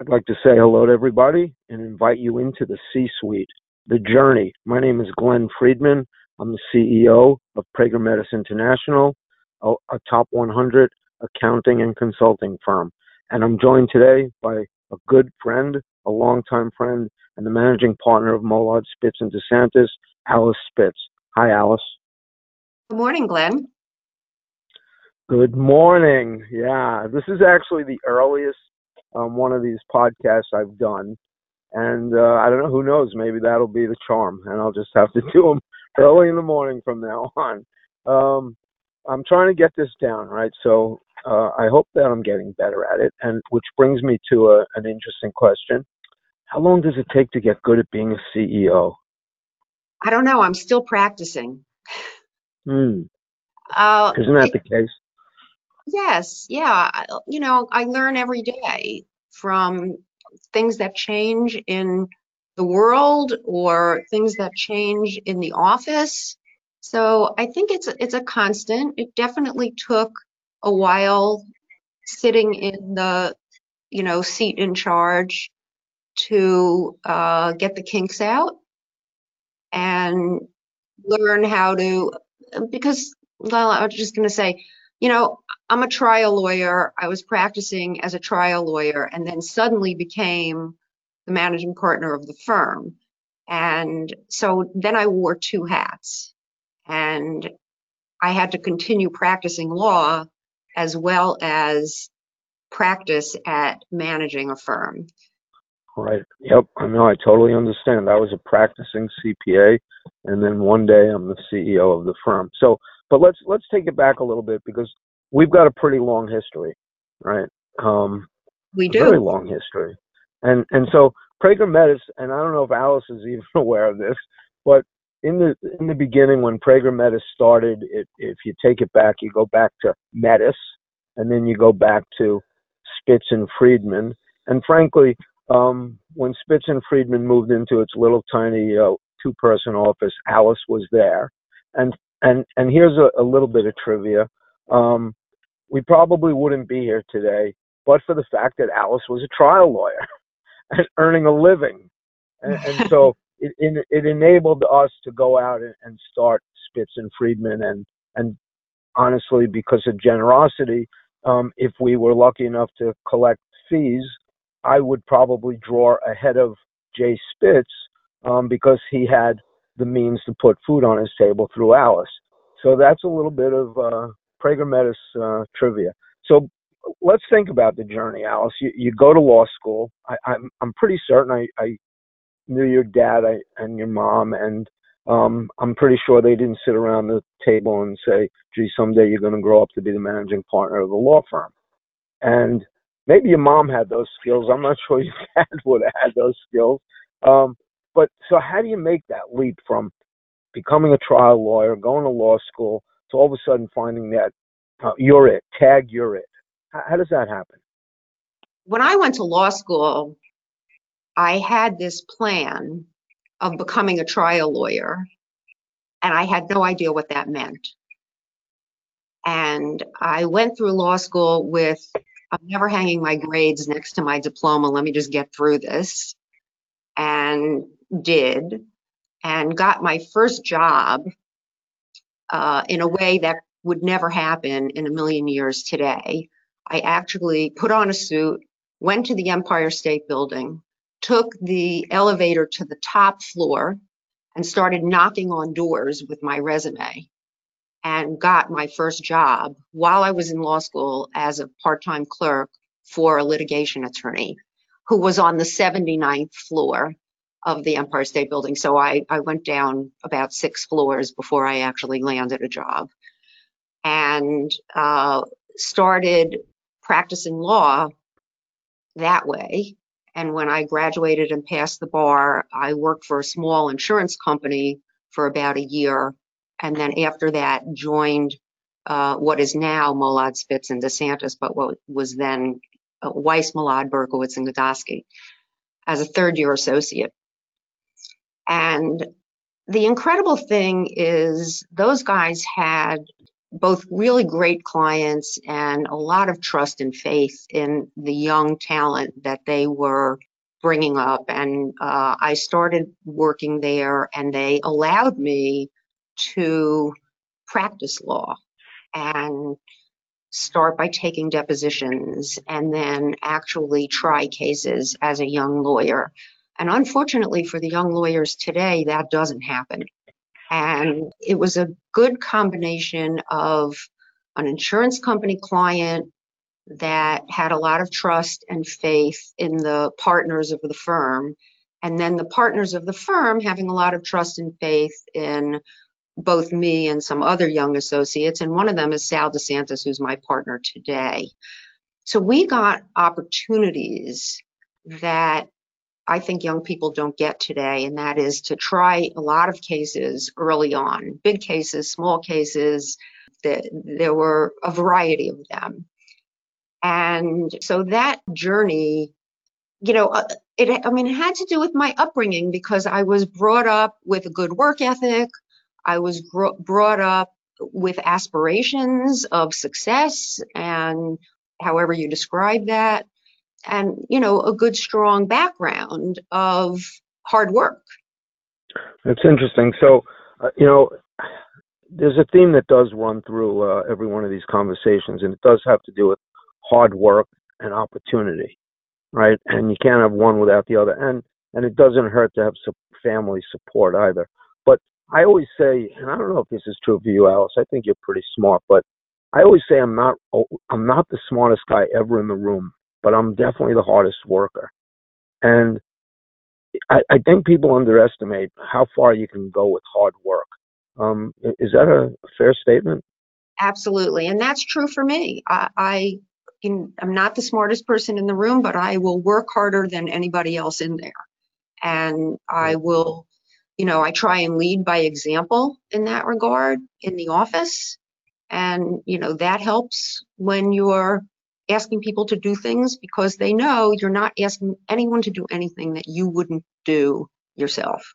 I'd like to say hello to everybody and invite you into the C suite, the journey. My name is Glenn Friedman. I'm the CEO of Prager Metis International, a, a top 100 accounting and consulting firm. And I'm joined today by a good friend, a longtime friend, and the managing partner of Molod Spitz and DeSantis, Alice Spitz. Hi, Alice. Good morning, Glenn. Good morning. Yeah, this is actually the earliest um, one of these podcasts I've done. And uh, I don't know, who knows? Maybe that'll be the charm, and I'll just have to do them early in the morning from now on. Um, I'm trying to get this down, right? So uh, I hope that I'm getting better at it. And which brings me to a, an interesting question: How long does it take to get good at being a CEO? I don't know. I'm still practicing. Hmm. Uh, Isn't that the case? Yes, yeah. You know, I learn every day from things that change in the world or things that change in the office. So I think it's it's a constant. It definitely took a while sitting in the you know seat in charge to uh, get the kinks out and learn how to because well, I was just going to say, you know, I'm a trial lawyer. I was practicing as a trial lawyer and then suddenly became the managing partner of the firm. And so then I wore two hats and I had to continue practicing law as well as practice at managing a firm. Right. Yep. I know. I totally understand. I was a practicing CPA, and then one day I'm the CEO of the firm. So, but let's let's take it back a little bit because we've got a pretty long history, right? Um, we do. Very long history. And and so Prager Metis, and I don't know if Alice is even aware of this, but in the in the beginning when Prager Metis started, it, if you take it back, you go back to Metis, and then you go back to Spitz and Friedman. And frankly, um, when Spitz and Friedman moved into its little tiny uh, two-person office, Alice was there. And and and here's a, a little bit of trivia. Um, we probably wouldn't be here today but for the fact that Alice was a trial lawyer and earning a living. And, and so it, it, it, enabled us to go out and, and start Spitz and Friedman. And, and honestly, because of generosity, um, if we were lucky enough to collect fees, I would probably draw ahead of Jay Spitz um, because he had the means to put food on his table through Alice. So that's a little bit of uh, Prager Metis uh, trivia. So let's think about the journey, Alice. You, you go to law school. I, I'm I'm pretty certain I, I knew your dad I, and your mom, and um, I'm pretty sure they didn't sit around the table and say, "Gee, someday you're going to grow up to be the managing partner of a law firm." And maybe your mom had those skills. I'm not sure your dad would have had those skills. Um, but so, how do you make that leap from becoming a trial lawyer, going to law school, to all of a sudden finding that uh, you're it, tag you're it? How, how does that happen? When I went to law school, I had this plan of becoming a trial lawyer, and I had no idea what that meant. And I went through law school with I'm never hanging my grades next to my diploma. Let me just get through this. And did, and got my first job uh, in a way that would never happen in a million years today. I actually put on a suit, went to the Empire State Building, took the elevator to the top floor, and started knocking on doors with my resume and got my first job while I was in law school as a part time clerk for a litigation attorney who was on the 79th floor of the Empire State Building. So I, I went down about six floors before I actually landed a job and uh, started practicing law that way. And when I graduated and passed the bar, I worked for a small insurance company for about a year. And then after that, joined uh, what is now Molod Spitz and DeSantis, but what was then uh, Weiss, Molod, Berkowitz, and Gudosky as a third year associate. And the incredible thing is, those guys had both really great clients and a lot of trust and faith in the young talent that they were bringing up. And uh, I started working there, and they allowed me to practice law and start by taking depositions and then actually try cases as a young lawyer. And unfortunately for the young lawyers today, that doesn't happen. And it was a good combination of an insurance company client that had a lot of trust and faith in the partners of the firm, and then the partners of the firm having a lot of trust and faith in both me and some other young associates. And one of them is Sal DeSantis, who's my partner today. So we got opportunities that I think young people don't get today, and that is to try a lot of cases early on big cases, small cases. There were a variety of them. And so that journey, you know, uh, it, I mean, it had to do with my upbringing because I was brought up with a good work ethic. I was gro- brought up with aspirations of success and however you describe that and you know a good strong background of hard work. That's interesting. So uh, you know there's a theme that does run through uh, every one of these conversations and it does have to do with hard work and opportunity right? And you can't have one without the other and and it doesn't hurt to have some family support either. But i always say and i don't know if this is true for you alice i think you're pretty smart but i always say i'm not i'm not the smartest guy ever in the room but I'm definitely the hardest worker. And I, I think people underestimate how far you can go with hard work. Um, is that a fair statement? Absolutely, and that's true for me. I, I I'm not the smartest person in the room, but I will work harder than anybody else in there, and I will, you know, I try and lead by example in that regard in the office, and you know that helps when you're asking people to do things because they know you're not asking anyone to do anything that you wouldn't do yourself.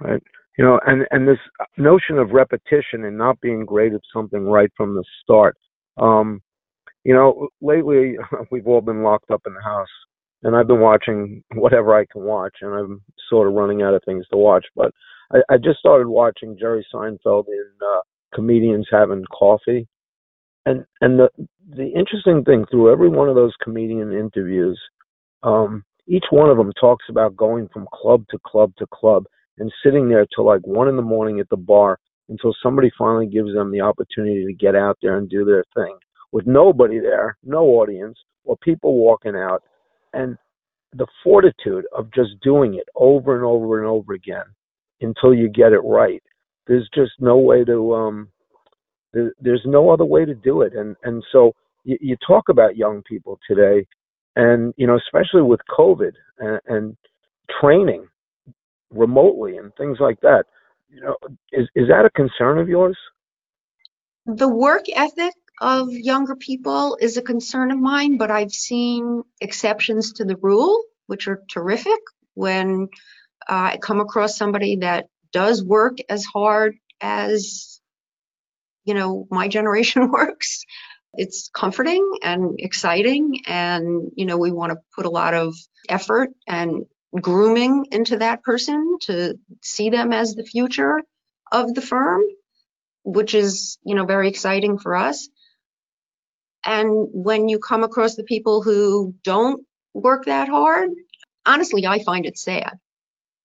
Right. You know, and and this notion of repetition and not being great at something right from the start. Um, you know, lately we've all been locked up in the house, and I've been watching whatever I can watch, and I'm sort of running out of things to watch. But I, I just started watching Jerry Seinfeld in uh, Comedians Having Coffee, and and the the interesting thing through every one of those comedian interviews, um, each one of them talks about going from club to club to club and sitting there till like one in the morning at the bar until somebody finally gives them the opportunity to get out there and do their thing with nobody there, no audience, or people walking out, and the fortitude of just doing it over and over and over again until you get it right. There's just no way to um there, there's no other way to do it. And and so you, you talk about young people today, and you know especially with COVID and, and training remotely and things like that. You know, is is that a concern of yours? The work ethic of younger people is a concern of mine, but I've seen exceptions to the rule, which are terrific. When uh, I come across somebody that does work as hard as you know, my generation works. It's comforting and exciting. And, you know, we want to put a lot of effort and grooming into that person to see them as the future of the firm, which is, you know, very exciting for us. And when you come across the people who don't work that hard, honestly, I find it sad.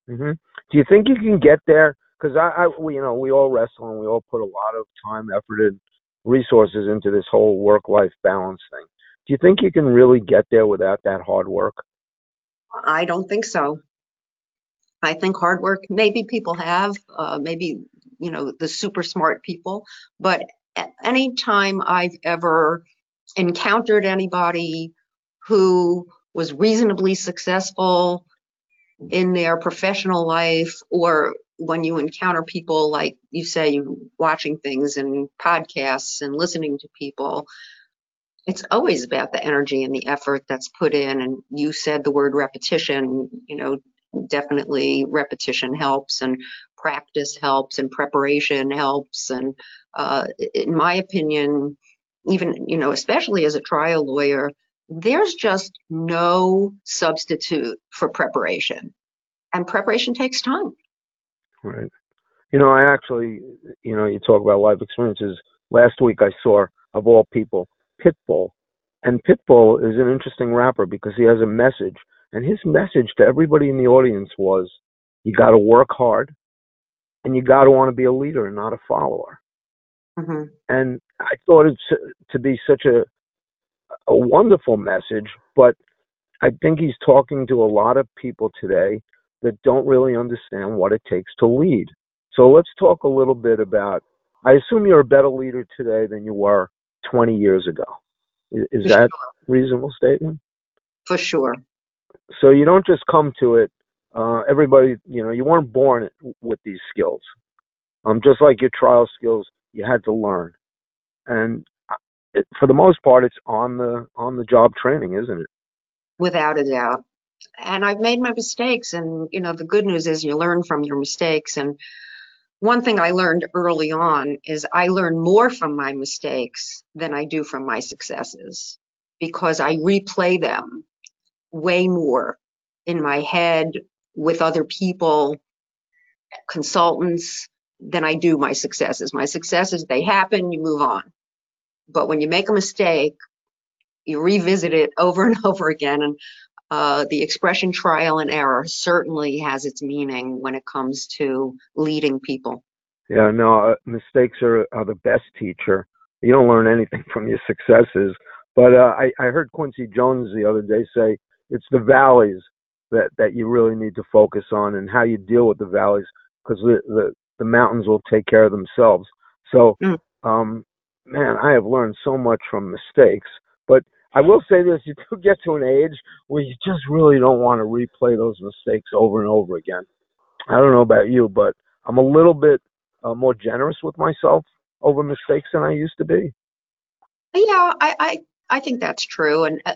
Mm-hmm. Do you think you can get there because I, I, we, you know, we all wrestle and we all put a lot of time, effort, and resources into this whole work-life balance thing. Do you think you can really get there without that hard work? I don't think so. I think hard work, maybe people have, uh, maybe, you know, the super smart people, but any time I've ever encountered anybody who was reasonably successful in their professional life or when you encounter people like you say watching things and podcasts and listening to people it's always about the energy and the effort that's put in and you said the word repetition you know definitely repetition helps and practice helps and preparation helps and uh, in my opinion, even, you know, especially as a trial lawyer, there's just no substitute for preparation. And preparation takes time. Right. You know, I actually, you know, you talk about life experiences. Last week I saw, of all people, Pitbull. And Pitbull is an interesting rapper because he has a message. And his message to everybody in the audience was you got to work hard and you got to want to be a leader and not a follower. Mm-hmm. And I thought it to be such a a wonderful message, but I think he's talking to a lot of people today that don't really understand what it takes to lead. So let's talk a little bit about. I assume you're a better leader today than you were 20 years ago. Is, that sure. reasonable statement? For sure. So you don't just come to it. Uh, everybody, you know, you weren't born with these skills. Um, just like your trial skills, you had to learn. And uh, it, for the most part, it's on the on the job training, isn't it? Without a doubt. And I've made my mistakes, and you know, the good news is you learn from your mistakes. And one thing I learned early on is I learn more from my mistakes than I do from my successes because I replay them way more in my head with other people, consultants, than I do my successes. My successes, they happen, you move on. But when you make a mistake, you revisit it over and over again. And uh, the expression trial and error certainly has its meaning when it comes to leading people. Yeah, no, uh, mistakes are, are the best teacher. You don't learn anything from your successes. But uh, I, I heard Quincy Jones the other day say it's the valleys that, that you really need to focus on and how you deal with the valleys because the, the, the mountains will take care of themselves. So, mm. um, man, I have learned so much from mistakes. But I will say this: you do get to an age where you just really don't want to replay those mistakes over and over again. I don't know about you, but I'm a little bit uh, more generous with myself over mistakes than I used to be. Yeah, I I, I think that's true, and uh,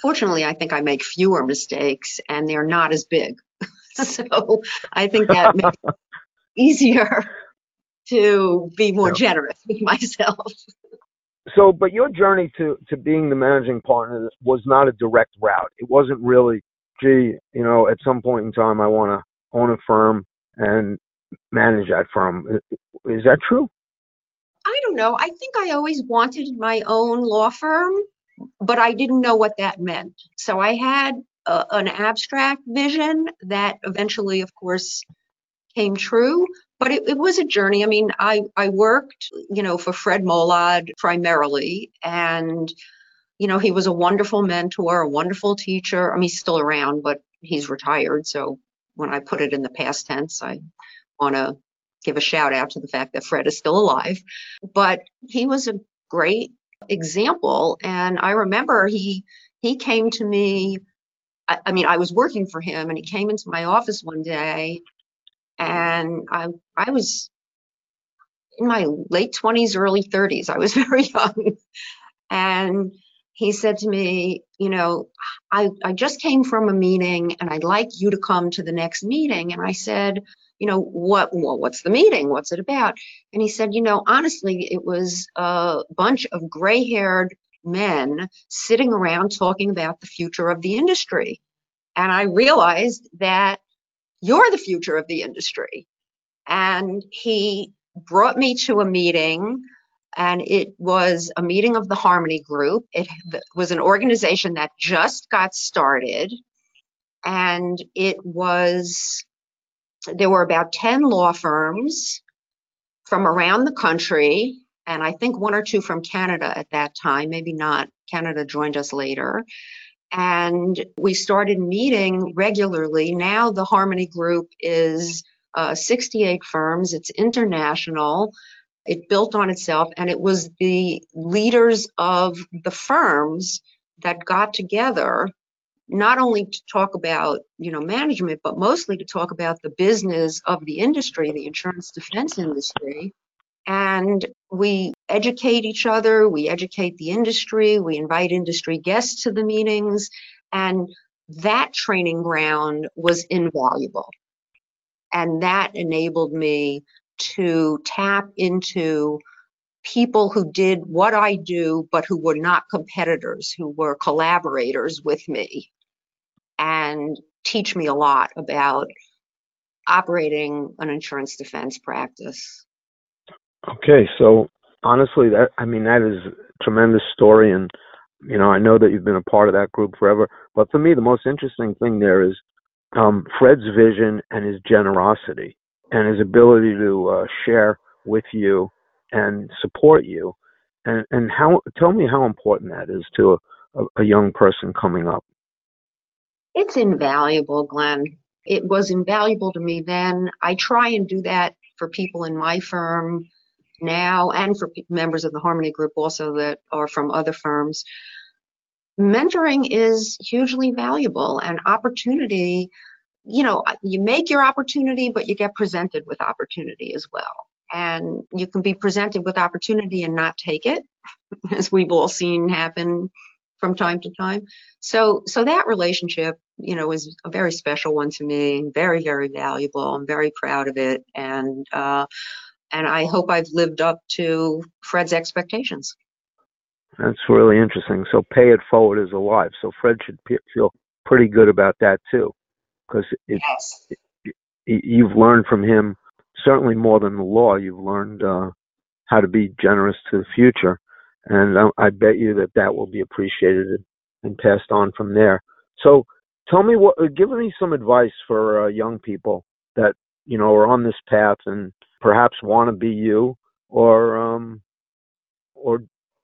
fortunately, I think I make fewer mistakes, and they're not as big. so I think that makes it easier to be more yeah. generous with myself. So, but your journey to to being the managing partner was not a direct route. It wasn't really, gee, you know, at some point in time, I want to own a firm and manage that firm. Is that true? I don't know. I think I always wanted my own law firm, but I didn't know what that meant. So I had a, an abstract vision that eventually, of course, came true. But it, it, was a journey. I mean, I, I worked, you know, for Fred Molod primarily, and you know, he was a wonderful mentor, a wonderful teacher. I mean, he's still around, but he's retired. So when I put it in the past tense, I want to give a shout out to the fact that Fred is still alive. But he was a great example, and I remember he he came to me. I, I mean, I was working for him, and he came into my office one day and I I was in my late 20s, early 30s. I was very young. and he said to me, you know, I, I just came from a meeting and I'd like you to come to the next meeting. And I said, you know, what, well, what's the meeting? What's it about? And he said, you know, honestly, it was a bunch of gray haired men sitting around talking about the future of the industry. And I realized that you're the future of the industry. And he brought me to a meeting, and it was a meeting of the Harmony Group. It was an organization that just got started, and it was there were about 10 law firms from around the country and I think one or two from Canada at that time, maybe not. Canada joined us later. And we started meeting regularly. Now the Harmony Group is uh, 68 firms, it's international. It built on itself, and it was the leaders of the firms that got together not only to talk about you know management but mostly to talk about the business of the industry the insurance defense industry and we educate each other, we educate the industry, we invite industry guests to the meetings, and that training ground was invaluable. And that enabled me to tap into people who did what I do, but who were not competitors, who were collaborators with me, and teach me a lot about operating an insurance defense practice. Okay, so honestly, that I mean that is a tremendous story, and you know I know that you've been a part of that group forever. But for me, the most interesting thing there is um, Fred's vision and his generosity and his ability to uh, share with you and support you. And and how tell me how important that is to a, a young person coming up. It's invaluable, Glenn. It was invaluable to me then. I try and do that for people in my firm now and for members of the Harmony Group also that are from other firms. Mentoring is hugely valuable and opportunity. You know, you make your opportunity, but you get presented with opportunity as well. And you can be presented with opportunity and not take it, as we've all seen happen from time to time. So, so that relationship, you know, is a very special one to me, very, very valuable. I'm very proud of it. And, uh, and I hope I've lived up to Fred's expectations. That's really interesting. So pay it forward is alive. So Fred should p- feel pretty good about that too, because yes. it, you've learned from him certainly more than the law. You've learned uh, how to be generous to the future, and I, I bet you that that will be appreciated and, and passed on from there. So tell me what, give me some advice for uh, young people that you know are on this path and perhaps want to be you or um or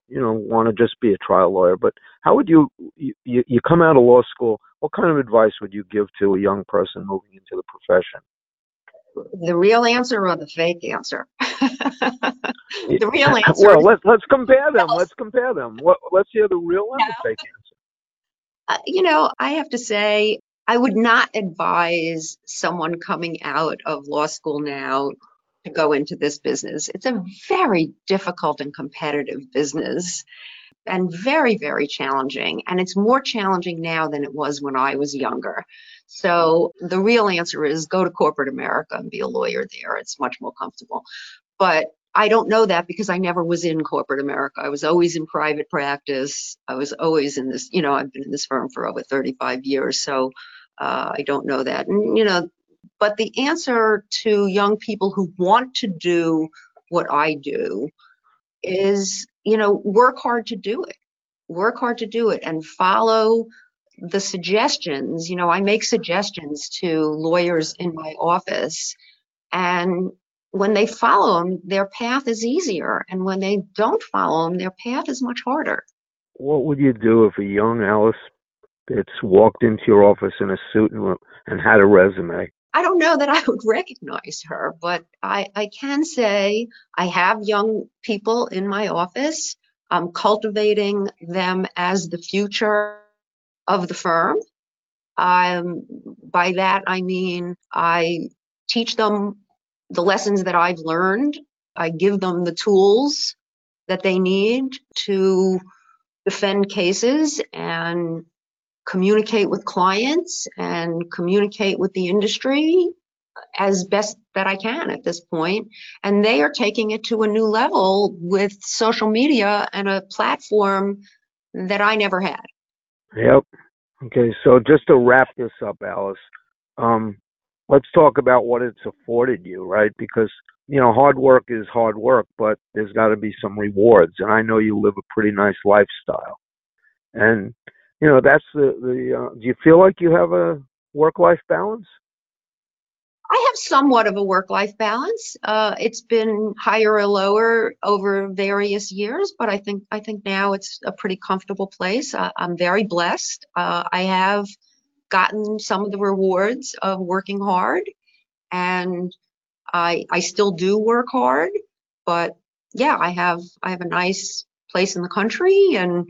you know want to just be a trial lawyer but how would you, you you come out of law school what kind of advice would you give to a young person moving into the profession? The real answer or the fake answer? The real answer well let's let's compare them let's compare them. What, let's hear the real and the fake answer? Uh, you know i have to say I would not advise someone coming out of law school now to go into this business. It's a very difficult and competitive business and very, very challenging. And it's more challenging now than it was when I was younger. So the real answer is go to corporate America and be a lawyer there. It's much more comfortable. But I don't know that because I never was in corporate America. I was always in private practice. I was always in this, you know, I've been in this firm for over 35 years. So uh, I don't know that. And, you know, but the answer to young people who want to do what I do is, you know, work hard to do it. Work hard to do it and follow the suggestions. You know, I make suggestions to lawyers in my office, and when they follow them, their path is easier. And when they don't follow them, their path is much harder. What would you do if a young Alice Spitz walked into your office in a suit and, and had a resume? I don't know that I would recognize her, but I, I can say I have young people in my office. I'm cultivating them as the future of the firm. Um, by that, I mean I teach them the lessons that I've learned. I give them the tools that they need to defend cases and communicate with clients and communicate with the industry as best that I can at this point. And they are taking it to a new level with social media and a platform that I never had. Yep. Okay, so just to wrap this up, Alice, um, let's talk about what it's afforded you, right? Because you know, hard work is hard work, but there's got to be some rewards, and I know you live a pretty nice lifestyle, and you know that's the the. Uh, do you feel like you have a work life balance? I have somewhat of a work life balance. Uh, it's been higher or lower over various years, but I think I think now it's a pretty comfortable place. Uh, I'm very blessed. Uh, I have gotten some of the rewards of working hard, and I I still do work hard, but yeah, I have I have a nice place in the country and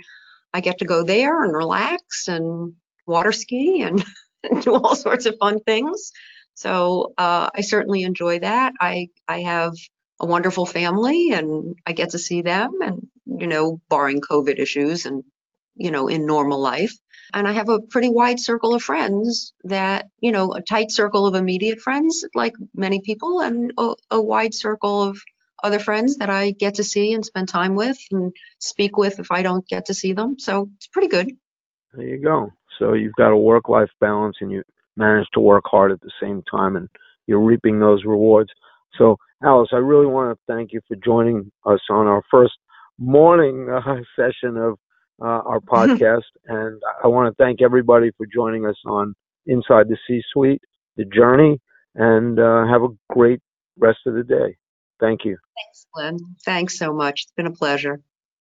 I get to go there and relax and water ski and, do all sorts of fun things. So uh, I certainly enjoy that. I I have a wonderful family and I get to see them and you know barring COVID issues and you know in normal life. And I have a pretty wide circle of friends that, you know, a tight circle of immediate friends, like many people, and a, a wide circle of other friends that I get to see and spend time with and speak with if I don't get to see them. So it's pretty good. There you go. So you've got a work life balance and you manage to work hard at the same time and you're reaping those rewards. So, Alice, I really want to thank you for joining us on our first morning uh, session of uh, our podcast. and I want to thank everybody for joining us on Inside the C Suite, the journey, and uh, have a great rest of the day. Thank you. Thanks, Glenn. Thanks so much. It's been a pleasure.